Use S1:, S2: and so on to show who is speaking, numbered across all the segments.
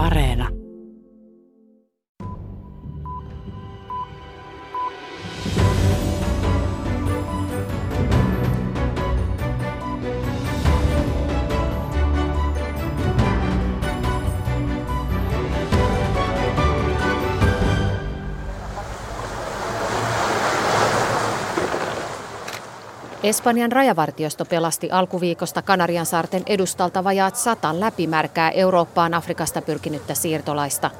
S1: Areena.
S2: Espanjan rajavartiosto pelasti alkuviikosta Kanarian saarten edustalta vajaat sata läpimärkää Eurooppaan Afrikasta pyrkinyttä siirtolaista.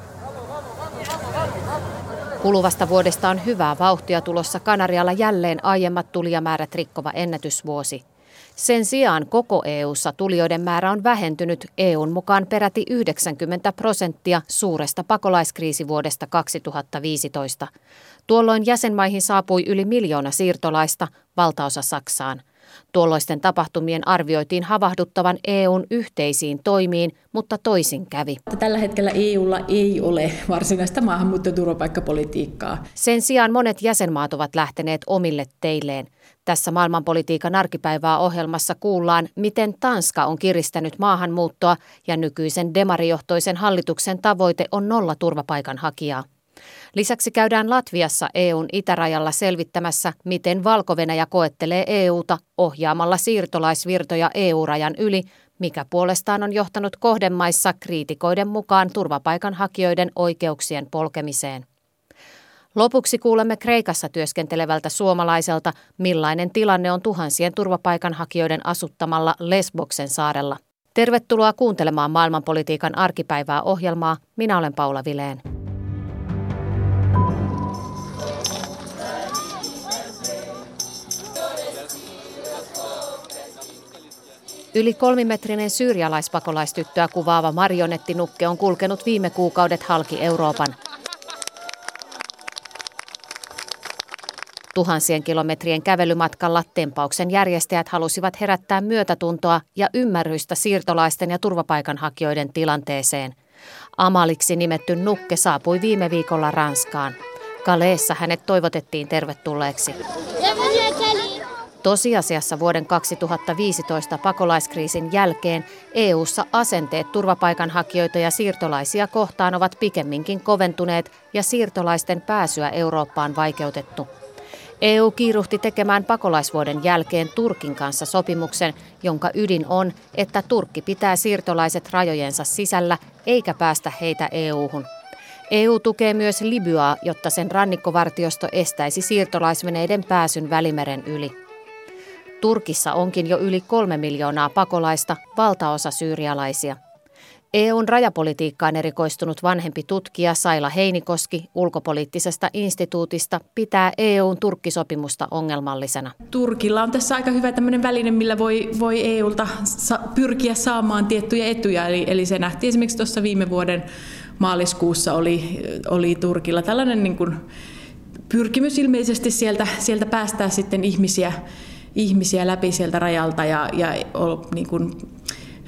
S2: Kuluvasta vuodesta on hyvää vauhtia tulossa Kanarialla jälleen aiemmat tulijamäärät rikkova ennätysvuosi. Sen sijaan koko EU:ssa tulijoiden määrä on vähentynyt EUn mukaan peräti 90 prosenttia suuresta pakolaiskriisivuodesta 2015. Tuolloin jäsenmaihin saapui yli miljoona siirtolaista, valtaosa Saksaan. Tuolloisten tapahtumien arvioitiin havahduttavan EUn yhteisiin toimiin, mutta toisin kävi.
S3: Tällä hetkellä EUlla ei ole varsinaista maahanmuutto- ja turvapaikkapolitiikkaa.
S2: Sen sijaan monet jäsenmaat ovat lähteneet omille teilleen. Tässä maailmanpolitiikan arkipäivää ohjelmassa kuullaan, miten Tanska on kiristänyt maahanmuuttoa ja nykyisen demarijohtoisen hallituksen tavoite on nolla turvapaikanhakijaa. Lisäksi käydään Latviassa EUn itärajalla selvittämässä, miten valko koettelee EUta ohjaamalla siirtolaisvirtoja EU-rajan yli, mikä puolestaan on johtanut kohdemaissa kriitikoiden mukaan turvapaikanhakijoiden oikeuksien polkemiseen. Lopuksi kuulemme Kreikassa työskentelevältä suomalaiselta, millainen tilanne on tuhansien turvapaikanhakijoiden asuttamalla Lesboksen saarella. Tervetuloa kuuntelemaan maailmanpolitiikan arkipäivää ohjelmaa. Minä olen Paula Vileen. Yli kolmimetrinen syyrialaispakolaistyttöä kuvaava marionettinukke on kulkenut viime kuukaudet halki Euroopan. Tuhansien kilometrien kävelymatkalla tempauksen järjestäjät halusivat herättää myötätuntoa ja ymmärrystä siirtolaisten ja turvapaikanhakijoiden tilanteeseen. Amaliksi nimetty nukke saapui viime viikolla Ranskaan. Kaleessa hänet toivotettiin tervetulleeksi. Tosiasiassa vuoden 2015 pakolaiskriisin jälkeen EU:ssa asenteet turvapaikanhakijoita ja siirtolaisia kohtaan ovat pikemminkin koventuneet ja siirtolaisten pääsyä Eurooppaan vaikeutettu. EU kiiruhti tekemään pakolaisvuoden jälkeen Turkin kanssa sopimuksen, jonka ydin on, että Turkki pitää siirtolaiset rajojensa sisällä eikä päästä heitä EU-hun. EU tukee myös Libyaa, jotta sen rannikkovartiosto estäisi siirtolaisveneiden pääsyn Välimeren yli. Turkissa onkin jo yli kolme miljoonaa pakolaista, valtaosa syyrialaisia. EUn rajapolitiikkaan erikoistunut vanhempi tutkija Saila Heinikoski ulkopoliittisesta instituutista pitää EUn Turkkisopimusta ongelmallisena.
S3: Turkilla on tässä aika hyvä tämmöinen väline, millä voi, voi EUlta sa- pyrkiä saamaan tiettyjä etuja. Eli, eli se nähtiin esimerkiksi tuossa viime vuoden maaliskuussa oli, oli Turkilla tällainen niin kuin pyrkimys ilmeisesti sieltä, sieltä päästää sitten ihmisiä ihmisiä läpi sieltä rajalta ja, ja niin kuin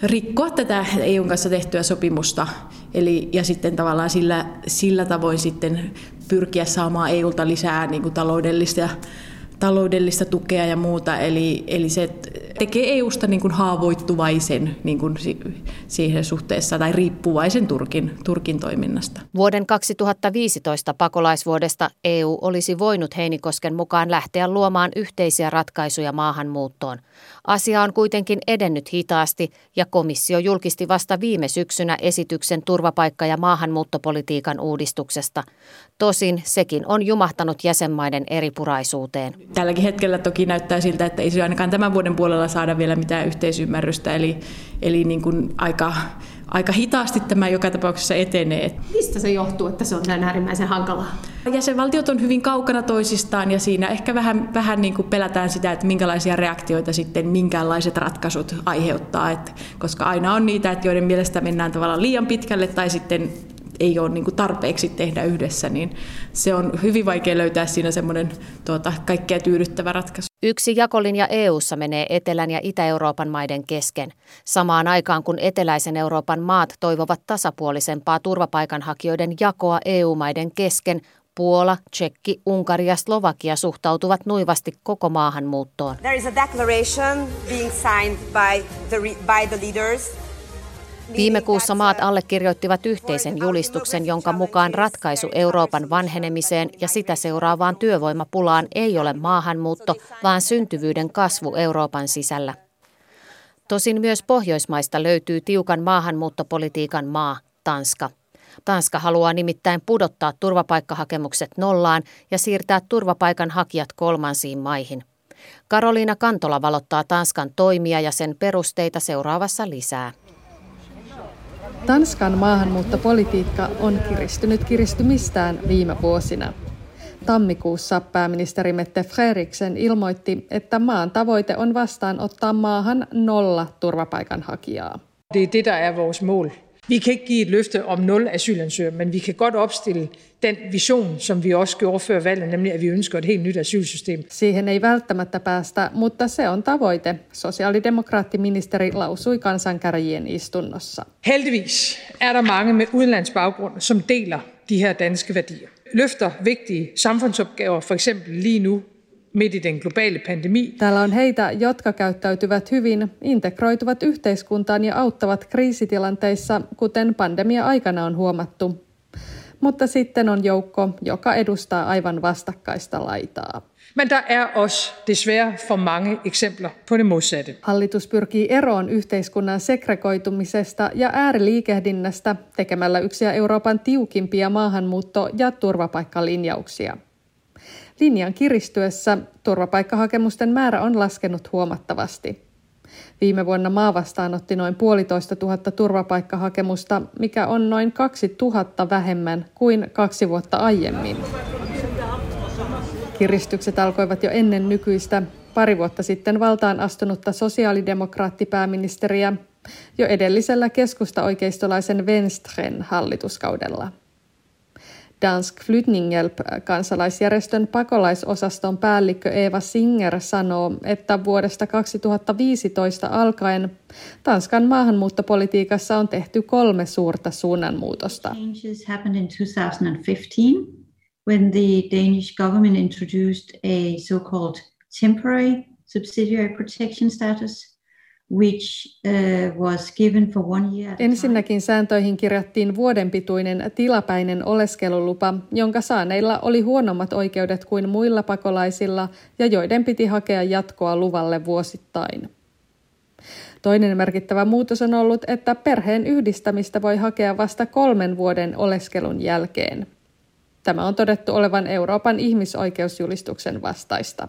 S3: rikkoa tätä EUn kanssa tehtyä sopimusta. Eli, ja sitten tavallaan sillä, sillä tavoin sitten pyrkiä saamaan EUlta lisää niin kuin taloudellista, taloudellista tukea ja muuta. Eli, eli se tekee EUsta niin kuin haavoittuvaisen niin kuin siihen suhteessa tai riippuvaisen Turkin, Turkin toiminnasta.
S2: Vuoden 2015 pakolaisvuodesta EU olisi voinut Heinikosken mukaan lähteä luomaan yhteisiä ratkaisuja maahanmuuttoon. Asia on kuitenkin edennyt hitaasti ja komissio julkisti vasta viime syksynä esityksen turvapaikka- ja maahanmuuttopolitiikan uudistuksesta. Tosin sekin on jumahtanut jäsenmaiden eripuraisuuteen.
S3: Tälläkin hetkellä toki näyttää siltä, että ei se ainakaan tämän vuoden puolella saada vielä mitään yhteisymmärrystä, eli, eli niin kuin aika, aika hitaasti tämä joka tapauksessa etenee.
S4: Mistä se johtuu, että se on näin äärimmäisen hankalaa?
S3: Jäsenvaltiot on hyvin kaukana toisistaan ja siinä ehkä vähän, vähän niin kuin pelätään sitä, että minkälaisia reaktioita sitten minkäänlaiset ratkaisut aiheuttaa, että, koska aina on niitä, että joiden mielestä mennään tavallaan liian pitkälle tai sitten ei ole niin kuin tarpeeksi tehdä yhdessä, niin se on hyvin vaikea löytää siinä semmoinen tuota, kaikkea tyydyttävä ratkaisu.
S2: Yksi jakolinja EU:ssa menee Etelän ja Itä-Euroopan maiden kesken. Samaan aikaan kun eteläisen Euroopan maat toivovat tasapuolisempaa turvapaikanhakijoiden jakoa EU-maiden kesken, Puola, Tsekki, Unkari ja Slovakia suhtautuvat nuivasti koko maahanmuuttoon. There is a declaration being signed by the, by the leaders Viime kuussa maat allekirjoittivat yhteisen julistuksen, jonka mukaan ratkaisu Euroopan vanhenemiseen ja sitä seuraavaan työvoimapulaan ei ole maahanmuutto, vaan syntyvyyden kasvu Euroopan sisällä. Tosin myös Pohjoismaista löytyy tiukan maahanmuuttopolitiikan maa, Tanska. Tanska haluaa nimittäin pudottaa turvapaikkahakemukset nollaan ja siirtää turvapaikanhakijat kolmansiin maihin. Karoliina Kantola valottaa Tanskan toimia ja sen perusteita seuraavassa lisää.
S1: Tanskan maahanmuuttopolitiikka on kiristynyt kiristymistään viime vuosina. Tammikuussa pääministeri Mette Freriksen ilmoitti, että maan tavoite on vastaanottaa maahan nolla turvapaikanhakijaa.
S5: Det er det, der er vores mål. Vi kan ikke give et løfte om nul asylansøgere, men vi kan godt opstille den vision, som vi også gjorde før valget, nemlig at vi ønsker et helt nyt asylsystem.
S1: Siihen ei välttämättä päästä, mutta se on tavoite, sosiaalidemokraattiministeri lausui kansankärjien istunnossa.
S5: Heldigvis er der mange med udenlandsbaggrund, som deler de her danske værdier. Løfter vigtige samfundsopgaver, for eksempel lige nu midt i den globale pandemi.
S1: Täällä on heitä, jotka käyttäytyvät hyvin, integroituvat yhteiskuntaan ja auttavat kriisitilanteissa, kuten pandemia aikana on huomattu. Mutta sitten on joukko, joka edustaa aivan vastakkaista laitaa.
S5: Men der er også desværre for mange eksempler på det modsatte.
S1: Hallitus pyrkii eroon yhteiskunnan segregoitumisesta ja ääriliikehdinnästä tekemällä yksiä Euroopan tiukimpia maahanmuutto- ja turvapaikkalinjauksia. Linjan kiristyessä turvapaikkahakemusten määrä on laskenut huomattavasti. Viime vuonna maa vastaanotti noin puolitoista tuhatta turvapaikkahakemusta, mikä on noin kaksi tuhatta vähemmän kuin kaksi vuotta aiemmin. Kiristykset alkoivat jo ennen nykyistä pari vuotta sitten valtaan astunutta sosiaalidemokraattipääministeriä jo edellisellä keskusta-oikeistolaisen Venstren hallituskaudella. Dansk Flygtninghjälp kansalaisjärjestön pakolaisosaston päällikkö Eva Singer sanoo, että vuodesta 2015 alkaen Tanskan maahanmuuttopolitiikassa on tehty kolme suurta suunnanmuutosta.
S6: Changes happened in 2015 when the Danish government introduced a so-called temporary subsidiary protection status which uh, was given for one year.
S1: Ensinnäkin sääntöihin kirjattiin vuoden pituinen tilapäinen oleskelulupa, jonka saaneilla oli huonommat oikeudet kuin muilla pakolaisilla ja joiden piti hakea jatkoa luvalle vuosittain. Toinen merkittävä muutos on ollut, että perheen yhdistämistä voi hakea vasta kolmen vuoden oleskelun jälkeen. Tämä on todettu olevan Euroopan ihmisoikeusjulistuksen vastaista.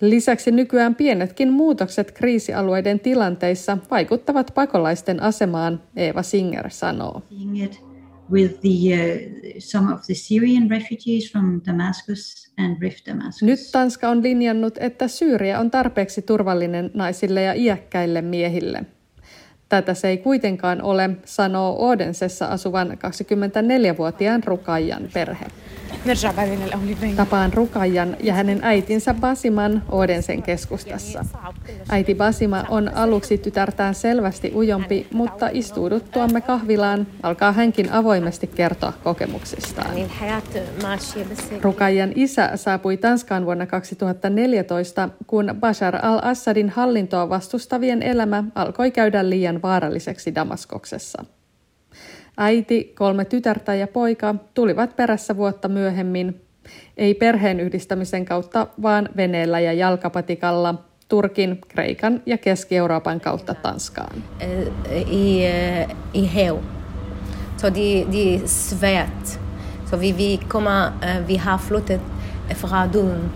S1: Lisäksi nykyään pienetkin muutokset kriisialueiden tilanteissa vaikuttavat pakolaisten asemaan, Eva Singer sanoo.
S6: With the, uh, some of the Syrian refugees from Damascus and Rif Damascus.
S1: Nyt Tanska on linjannut, että Syyria on tarpeeksi turvallinen naisille ja iäkkäille miehille. Tätä se ei kuitenkaan ole, sanoo Odensessa asuvan 24-vuotiaan Rukajan perhe. Tapaan Rukajan ja hänen äitinsä Basiman Odensen keskustassa. Äiti Basima on aluksi tytärtään selvästi ujompi, mutta istuuduttuamme kahvilaan alkaa hänkin avoimesti kertoa kokemuksistaan. Rukajan isä saapui Tanskaan vuonna 2014, kun Bashar al-Assadin hallintoa vastustavien elämä alkoi käydä liian vaaralliseksi Damaskoksessa. Äiti, kolme tytärtä ja poika tulivat perässä vuotta myöhemmin, ei perheen yhdistämisen kautta, vaan veneellä ja jalkapatikalla Turkin, Kreikan ja Keski-Euroopan kautta Tanskaan.
S7: I, i heu. Så det, det är svärt. Så vi, vi, kommer, vi har flyttat från Dun.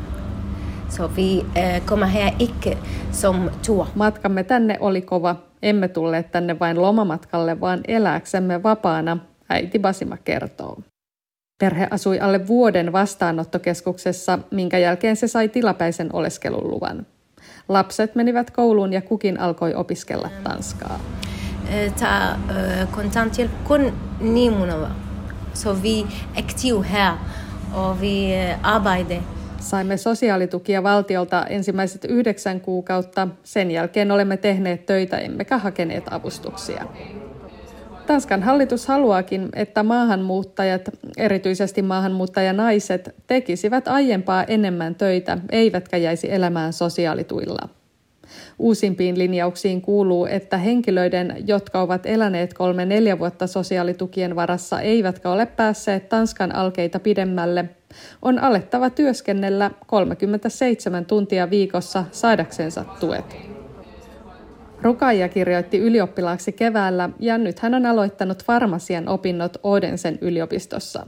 S7: Så vi kommer här icke som tur.
S1: Matkamme tänne oli kova, emme tulleet tänne vain lomamatkalle, vaan elääksemme vapaana, äiti Basima kertoo. Perhe asui alle vuoden vastaanottokeskuksessa, minkä jälkeen se sai tilapäisen oleskeluluvan. Lapset menivät kouluun ja kukin alkoi opiskella tanskaa.
S7: Ta kontanthjälp kun nimunava. Så vi aktiv här och vi arbetar
S1: Saimme sosiaalitukia valtiolta ensimmäiset yhdeksän kuukautta. Sen jälkeen olemme tehneet töitä emmekä hakeneet avustuksia. Tanskan hallitus haluaakin, että maahanmuuttajat, erityisesti maahanmuuttajanaiset, tekisivät aiempaa enemmän töitä, eivätkä jäisi elämään sosiaalituilla. Uusimpiin linjauksiin kuuluu, että henkilöiden, jotka ovat eläneet kolme neljä vuotta sosiaalitukien varassa eivätkä ole päässeet Tanskan alkeita pidemmälle, on alettava työskennellä 37 tuntia viikossa saadaksensa tuet. Rukaija kirjoitti ylioppilaaksi keväällä ja nyt hän on aloittanut farmasian opinnot Odensen yliopistossa.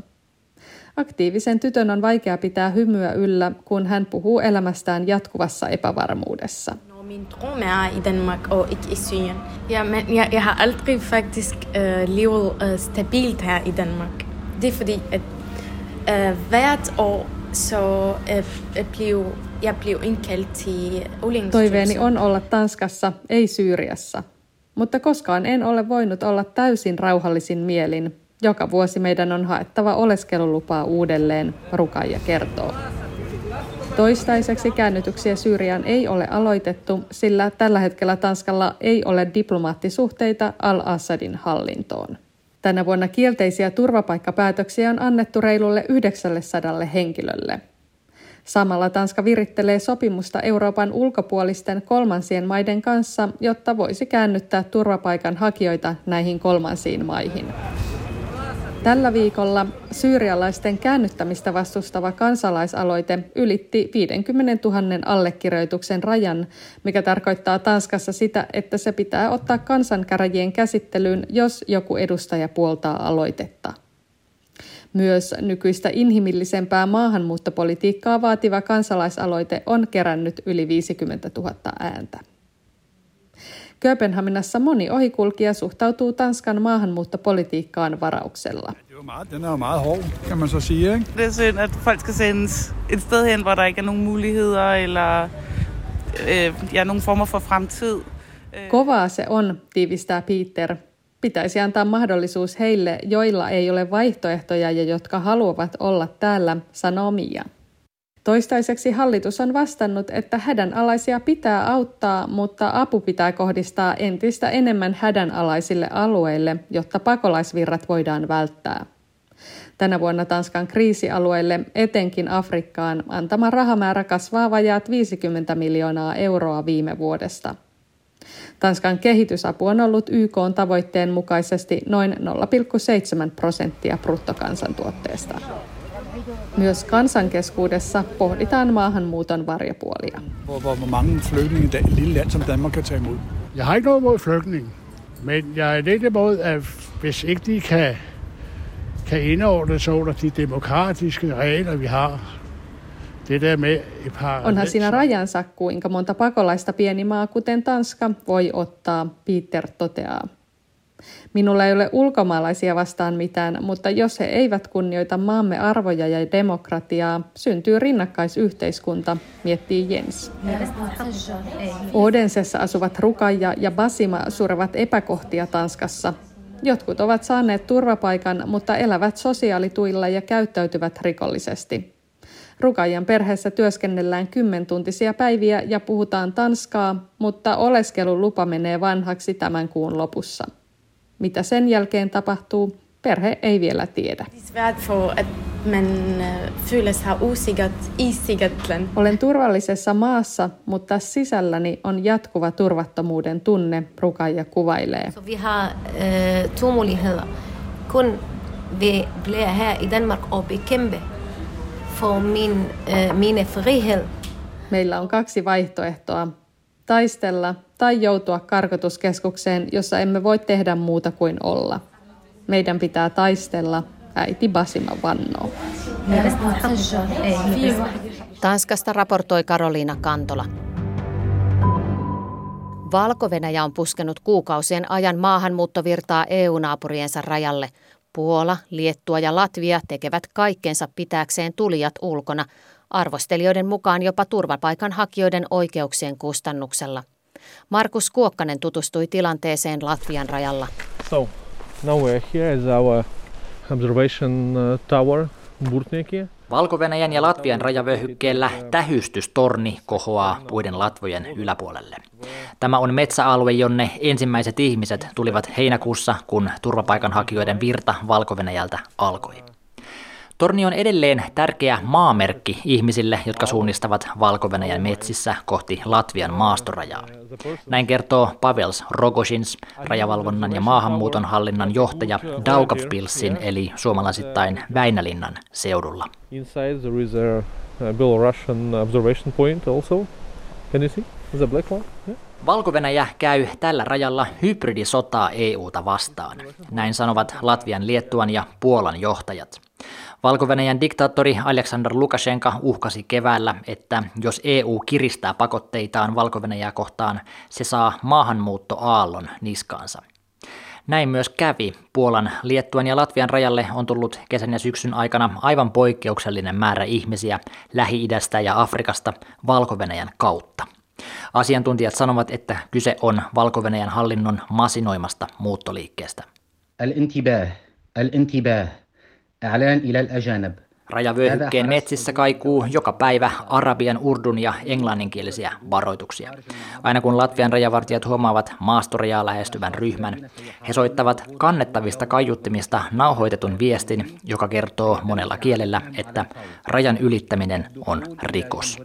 S1: Aktiivisen tytön on vaikea pitää hymyä yllä, kun hän puhuu elämästään jatkuvassa epävarmuudessa.
S8: Min drøm er i Danmark og ikke i Syrien. Ja, men jeg, jeg har aldrig faktisk øh, levet øh, stabilt her i Danmark. Det er fordi, at øh, hvert år så øh, blev, jeg blev indkaldt til
S1: Toiveeni on olla Tanskassa, ei Syyriassa. Mutta koskaan en ole voinut olla täysin rauhallisin mielin. Joka vuosi meidän on haettava oleskelulupaa uudelleen, Rukaija kertoo. Toistaiseksi käännytyksiä Syyriaan ei ole aloitettu, sillä tällä hetkellä Tanskalla ei ole diplomaattisuhteita al-Assadin hallintoon. Tänä vuonna kielteisiä turvapaikkapäätöksiä on annettu reilulle 900 henkilölle. Samalla Tanska virittelee sopimusta Euroopan ulkopuolisten kolmansien maiden kanssa, jotta voisi käännyttää turvapaikan hakijoita näihin kolmansiin maihin. Tällä viikolla syyrialaisten käännyttämistä vastustava kansalaisaloite ylitti 50 000 allekirjoituksen rajan, mikä tarkoittaa Tanskassa sitä, että se pitää ottaa kansankäräjien käsittelyyn, jos joku edustaja puoltaa aloitetta. Myös nykyistä inhimillisempää maahanmuuttopolitiikkaa vaativa kansalaisaloite on kerännyt yli 50 000 ääntä. Kööpenhaminassa moni ohikulkija suhtautuu Tanskan maahanmuuttopolitiikkaan varauksella.
S9: Den er jo meget hård, kan man så sige. Ikke?
S10: Det er synd, at folk skal sendes et sted hen, hvor der ikke er nogen muligheder eller øh, ja, nogen former for fremtid.
S1: Kovaa se on, tiivistää Peter. Pitäisi antaa mahdollisuus heille, joilla ei ole vaihtoehtoja ja jotka haluavat olla täällä, sanoo Mia. Toistaiseksi hallitus on vastannut, että hädänalaisia pitää auttaa, mutta apu pitää kohdistaa entistä enemmän hädänalaisille alueille, jotta pakolaisvirrat voidaan välttää. Tänä vuonna Tanskan kriisialueille, etenkin Afrikkaan, antama rahamäärä kasvaa vajaat 50 miljoonaa euroa viime vuodesta. Tanskan kehitysapu on ollut YK tavoitteen mukaisesti noin 0,7 prosenttia bruttokansantuotteesta. Myös kansankeskuudessa pohditaan maahanmuuton varjopuolia.
S9: Hvor, hvor mange flygtninge et lille land som Danmark kan tage imod.
S11: Jeg har ikke noget mod flygtninge, men jeg er lidt imod, at hvis ikke de kan, kan indordne sig under de demokratiske regler, vi har, det der med et par
S1: Onhan siinä rajansa, kuinka monta pakolaista pieni maa, kuten Tanska, voi ottaa, Peter toteaa. Minulla ei ole ulkomaalaisia vastaan mitään, mutta jos he eivät kunnioita maamme arvoja ja demokratiaa, syntyy rinnakkaisyhteiskunta, miettii Jens. Odensessa asuvat Rukaja ja Basima surevat epäkohtia Tanskassa. Jotkut ovat saaneet turvapaikan, mutta elävät sosiaalituilla ja käyttäytyvät rikollisesti. Rukajan perheessä työskennellään kymmentuntisia päiviä ja puhutaan tanskaa, mutta oleskelulupa menee vanhaksi tämän kuun lopussa. Mitä sen jälkeen tapahtuu, perhe ei vielä tiedä. Olen turvallisessa maassa, mutta sisälläni on jatkuva turvattomuuden tunne, Rukaija kuvailee.
S7: Så vi har två muligheder. Kun vi i Danmark min, frihed.
S1: Meillä on kaksi vaihtoehtoa taistella tai joutua karkotuskeskukseen, jossa emme voi tehdä muuta kuin olla. Meidän pitää taistella, äiti Basima vannoo.
S2: Tanskasta raportoi Karoliina Kantola. valko on puskenut kuukausien ajan maahanmuuttovirtaa EU-naapuriensa rajalle. Puola, Liettua ja Latvia tekevät kaikkensa pitääkseen tulijat ulkona – arvostelijoiden mukaan jopa turvapaikanhakijoiden oikeuksien kustannuksella. Markus Kuokkanen tutustui tilanteeseen Latvian rajalla.
S12: So, now we're here is our observation uh, tower, Burtnikia.
S13: valko ja Latvian rajavyöhykkeellä tähystystorni kohoaa puiden latvojen yläpuolelle. Tämä on metsäalue, jonne ensimmäiset ihmiset tulivat heinäkuussa, kun turvapaikanhakijoiden virta valko alkoi. Torni on edelleen tärkeä maamerkki ihmisille, jotka suunnistavat valko metsissä kohti Latvian maastorajaa. Näin kertoo Pavels Rogosins, rajavalvonnan ja maahanmuuton hallinnan johtaja Daugavpilsin eli suomalaisittain Väinälinnan seudulla.
S12: Inside there is a Belarusian observation point also. Can you see? The black one? Yeah.
S13: valko käy tällä rajalla hybridisotaa EUta vastaan. Näin sanovat Latvian, Liettuan ja Puolan johtajat. Valko diktaattori Alexander Lukashenka uhkasi keväällä, että jos EU kiristää pakotteitaan valko kohtaan, se saa maahanmuuttoaallon niskaansa. Näin myös kävi. Puolan, Liettuan ja Latvian rajalle on tullut kesän ja syksyn aikana aivan poikkeuksellinen määrä ihmisiä Lähi-idästä ja Afrikasta valko kautta. Asiantuntijat sanovat, että kyse on valko hallinnon masinoimasta muuttoliikkeestä. Al-intibah, al-intibah, إعلان إلى الأجانب. Rajavyöhykkeen metsissä kaikuu joka päivä arabian, urdun ja englanninkielisiä varoituksia. Aina kun Latvian rajavartijat huomaavat maastorajaa lähestyvän ryhmän, he soittavat kannettavista kaiuttimista nauhoitetun viestin, joka kertoo monella kielellä, että rajan ylittäminen on rikos.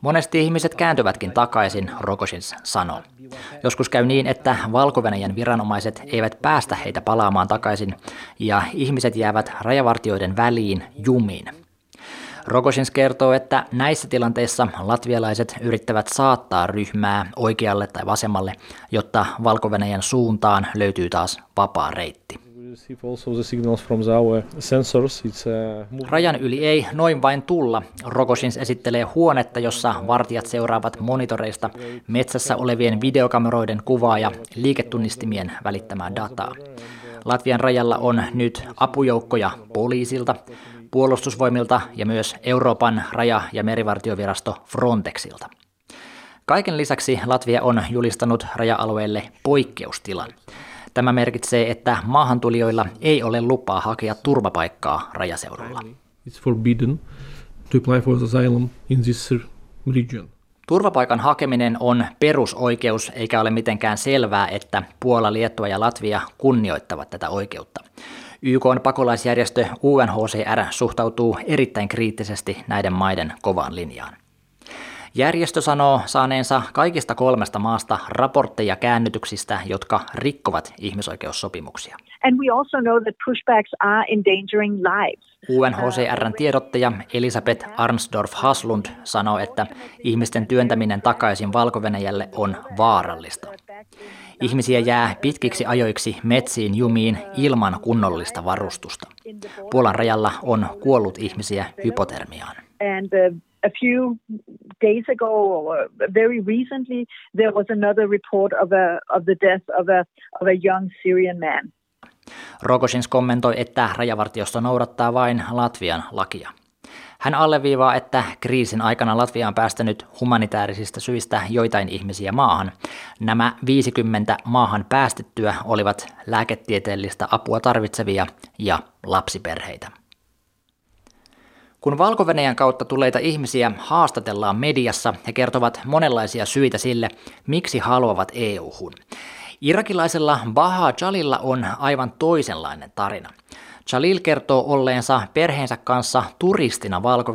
S13: Monesti ihmiset kääntyvätkin takaisin, Rokosins sanoo. Joskus käy niin, että valko viranomaiset eivät päästä heitä palaamaan takaisin, ja ihmiset jäävät rajavartioiden väliin jumiin. Rogosins kertoo, että näissä tilanteissa latvialaiset yrittävät saattaa ryhmää oikealle tai vasemmalle, jotta valko suuntaan löytyy taas vapaa reitti. Rajan yli ei noin vain tulla. Rogosins esittelee huonetta, jossa vartijat seuraavat monitoreista metsässä olevien videokameroiden kuvaa ja liiketunnistimien välittämää dataa. Latvian rajalla on nyt apujoukkoja poliisilta, puolustusvoimilta ja myös Euroopan raja- ja merivartiovirasto Frontexilta. Kaiken lisäksi Latvia on julistanut raja-alueelle poikkeustilan. Tämä merkitsee, että maahantulijoilla ei ole lupaa hakea turvapaikkaa rajaseudulla. It's forbidden to apply for asylum in this region. Turvapaikan hakeminen on perusoikeus, eikä ole mitenkään selvää, että Puola, Liettua ja Latvia kunnioittavat tätä oikeutta. YK on pakolaisjärjestö UNHCR suhtautuu erittäin kriittisesti näiden maiden kovaan linjaan. Järjestö sanoo saaneensa kaikista kolmesta maasta raportteja käännytyksistä, jotka rikkovat ihmisoikeussopimuksia. And we also know that pushbacks are endangering lives. UNHCRn tiedottaja Elisabeth Arnsdorf Haslund sanoo, että ihmisten työntäminen takaisin valko on vaarallista. Ihmisiä jää pitkiksi ajoiksi metsiin jumiin ilman kunnollista varustusta. Puolan rajalla on kuollut ihmisiä hypotermiaan. And, uh, a few days ago or very recently there was another report of a of the death of a of a young Syrian man. Rogosins kommentoi, että rajavartiosto noudattaa vain Latvian lakia. Hän alleviivaa, että kriisin aikana Latvia on päästänyt humanitaarisista syistä joitain ihmisiä maahan. Nämä 50 maahan päästettyä olivat lääketieteellistä apua tarvitsevia ja lapsiperheitä. Kun valko kautta tuleita ihmisiä haastatellaan mediassa, he kertovat monenlaisia syitä sille, miksi haluavat EU-hun. Irakilaisella Baha Jalilla on aivan toisenlainen tarina. Jalil kertoo olleensa perheensä kanssa turistina valko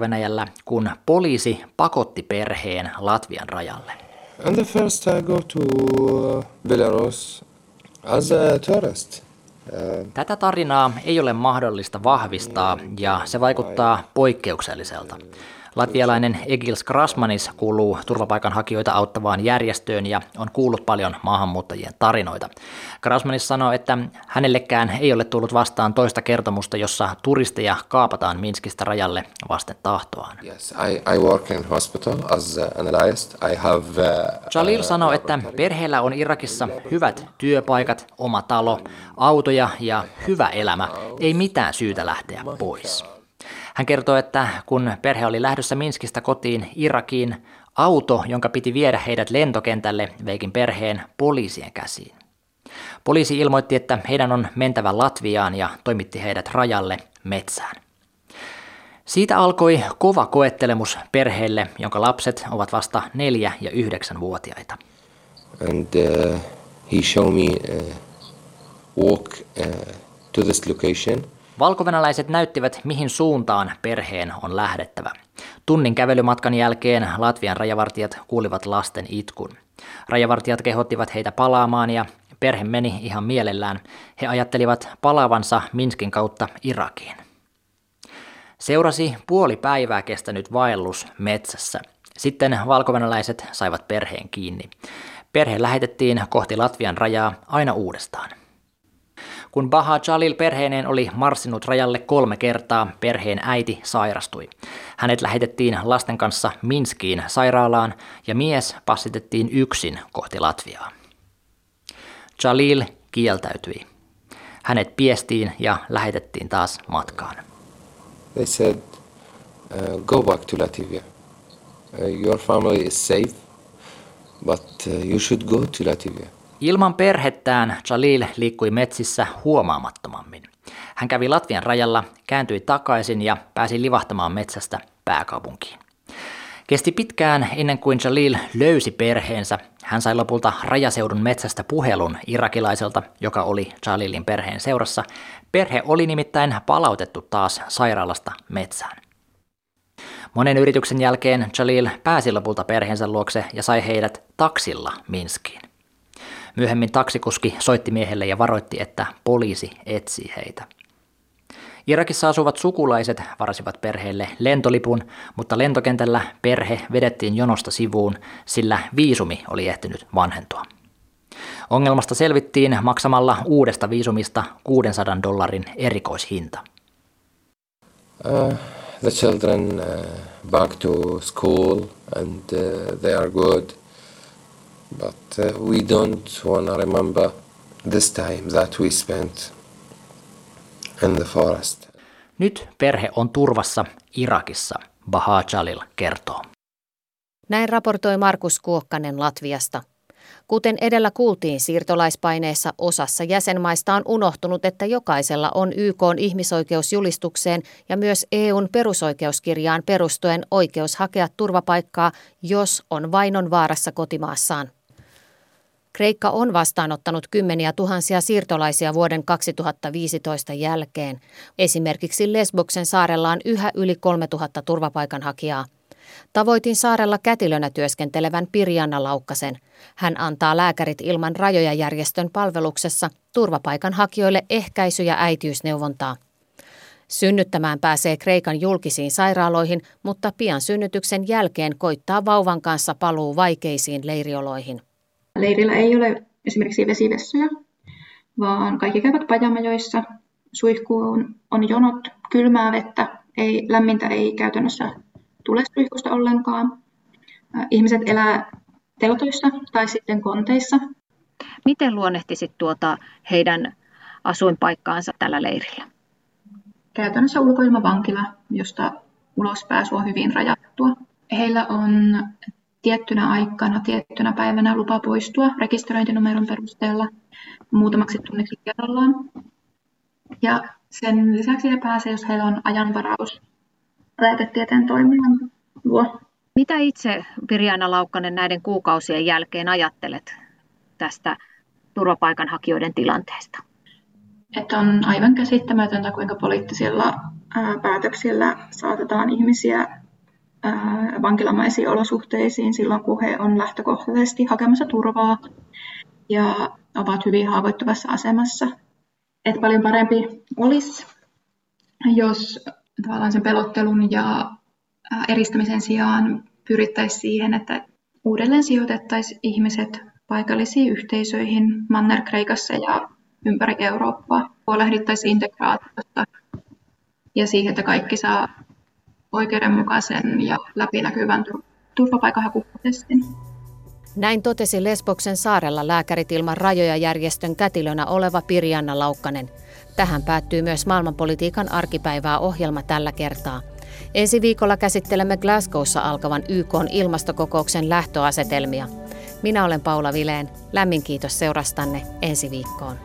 S13: kun poliisi pakotti perheen Latvian rajalle. And the first I go to uh, Belarus as a tourist. Uh, Tätä tarinaa ei ole mahdollista vahvistaa ja se vaikuttaa poikkeukselliselta. Latvialainen Egils Krasmanis kuuluu turvapaikanhakijoita auttavaan järjestöön ja on kuullut paljon maahanmuuttajien tarinoita. Krasmanis sanoo, että hänellekään ei ole tullut vastaan toista kertomusta, jossa turisteja kaapataan Minskistä rajalle vasten tahtoaan. Yes, I, I work in hospital as analyst. I have, uh, Jalil sanoo, että perheellä on Irakissa hyvät työpaikat, oma talo, autoja ja hyvä elämä. Ei mitään syytä lähteä pois. Hän kertoi, että kun perhe oli lähdössä Minskistä kotiin Irakiin, auto, jonka piti viedä heidät lentokentälle, veikin perheen poliisien käsiin. Poliisi ilmoitti, että heidän on mentävä Latviaan ja toimitti heidät rajalle metsään. Siitä alkoi kova koettelemus perheelle, jonka lapset ovat vasta neljä ja yhdeksän vuotiaita. And uh, he showed me uh, walk uh, to this location Valkovenäläiset näyttivät, mihin suuntaan perheen on lähdettävä. Tunnin kävelymatkan jälkeen Latvian rajavartijat kuulivat lasten itkun. Rajavartijat kehottivat heitä palaamaan ja perhe meni ihan mielellään. He ajattelivat palaavansa Minskin kautta Irakiin. Seurasi puoli päivää kestänyt vaellus metsässä. Sitten valkovenäläiset saivat perheen kiinni. Perhe lähetettiin kohti Latvian rajaa aina uudestaan. Kun Baha Jalil perheineen oli marssinut rajalle kolme kertaa, perheen äiti sairastui. Hänet lähetettiin lasten kanssa Minskiin sairaalaan ja mies passitettiin yksin kohti Latviaa. Jalil kieltäytyi. Hänet piestiin ja lähetettiin taas matkaan.
S14: They said, uh, go back to Latvia. Uh, your family is safe, but uh, you should go to Latvia.
S13: Ilman perhettään Jalil liikkui metsissä huomaamattomammin. Hän kävi Latvian rajalla, kääntyi takaisin ja pääsi livahtamaan metsästä pääkaupunkiin. Kesti pitkään ennen kuin Jalil löysi perheensä. Hän sai lopulta rajaseudun metsästä puhelun irakilaiselta, joka oli Jalilin perheen seurassa. Perhe oli nimittäin palautettu taas sairaalasta metsään. Monen yrityksen jälkeen Jalil pääsi lopulta perheensä luokse ja sai heidät taksilla Minskiin. Myöhemmin taksikuski soitti miehelle ja varoitti, että poliisi etsii heitä. Irakissa asuvat sukulaiset varasivat perheelle lentolipun, mutta lentokentällä perhe vedettiin jonosta sivuun, sillä viisumi oli ehtinyt vanhentua. Ongelmasta selvittiin maksamalla uudesta viisumista 600 dollarin erikoishinta.
S14: Uh, the children uh, back to school and uh, they are good. But uh, we don't want to remember this time that we spent in the forest.
S13: Nyt perhe on turvassa Irakissa, Baha Jalil kertoo.
S2: Näin raportoi Markus Kuokkanen Latviasta. Kuten edellä kuultiin, siirtolaispaineessa osassa jäsenmaista on unohtunut, että jokaisella on YK ihmisoikeusjulistukseen ja myös EUn perusoikeuskirjaan perustuen oikeus hakea turvapaikkaa, jos on vainon vaarassa kotimaassaan. Kreikka on vastaanottanut kymmeniä tuhansia siirtolaisia vuoden 2015 jälkeen. Esimerkiksi Lesboksen saarella on yhä yli 3000 turvapaikanhakijaa. Tavoitin saarella kätilönä työskentelevän Pirjanna Laukkasen. Hän antaa lääkärit ilman rajoja järjestön palveluksessa turvapaikanhakijoille ehkäisy- ja äitiysneuvontaa. Synnyttämään pääsee Kreikan julkisiin sairaaloihin, mutta pian synnytyksen jälkeen koittaa vauvan kanssa paluu vaikeisiin leirioloihin.
S15: Leirillä ei ole esimerkiksi vesivessoja, vaan kaikki käyvät pajamajoissa. Suihkuun on jonot, kylmää vettä, ei, lämmintä ei käytännössä tule suihkusta ollenkaan. Ihmiset elää teltoissa tai sitten konteissa.
S2: Miten luonnehtisit tuota heidän asuinpaikkaansa tällä leirillä?
S15: Käytännössä ulkoilmavankila, josta ulospääsy on hyvin rajattua. Heillä on tiettynä aikana, tiettynä päivänä lupa poistua rekisteröintinumeron perusteella muutamaksi tunniksi kerrallaan. Ja sen lisäksi he pääsevät, jos heillä on ajanvaraus lääketieteen toiminnan luo.
S2: Mitä itse, Pirjana Laukkanen, näiden kuukausien jälkeen ajattelet tästä turvapaikanhakijoiden tilanteesta?
S15: Että on aivan käsittämätöntä, kuinka poliittisilla päätöksillä saatetaan ihmisiä vankilamaisiin olosuhteisiin silloin, kun he on lähtökohtaisesti hakemassa turvaa ja ovat hyvin haavoittuvassa asemassa. Et paljon parempi olisi, jos tavallaan sen pelottelun ja eristämisen sijaan pyrittäisiin siihen, että uudelleen sijoitettaisiin ihmiset paikallisiin yhteisöihin Manner-Kreikassa ja ympäri Eurooppaa. Huolehdittaisiin integraatiosta ja siihen, että kaikki saa oikeudenmukaisen ja läpinäkyvän turvapaikanhakuprosessin.
S2: Näin totesi Lesboksen saarella Lääkärit ilman rajoja järjestön kätilönä oleva Pirjanna Laukkanen. Tähän päättyy myös maailmanpolitiikan arkipäivää ohjelma tällä kertaa. Ensi viikolla käsittelemme Glasgowssa alkavan YK ilmastokokouksen lähtöasetelmia. Minä olen Paula Vileen. Lämmin kiitos seurastanne ensi viikkoon.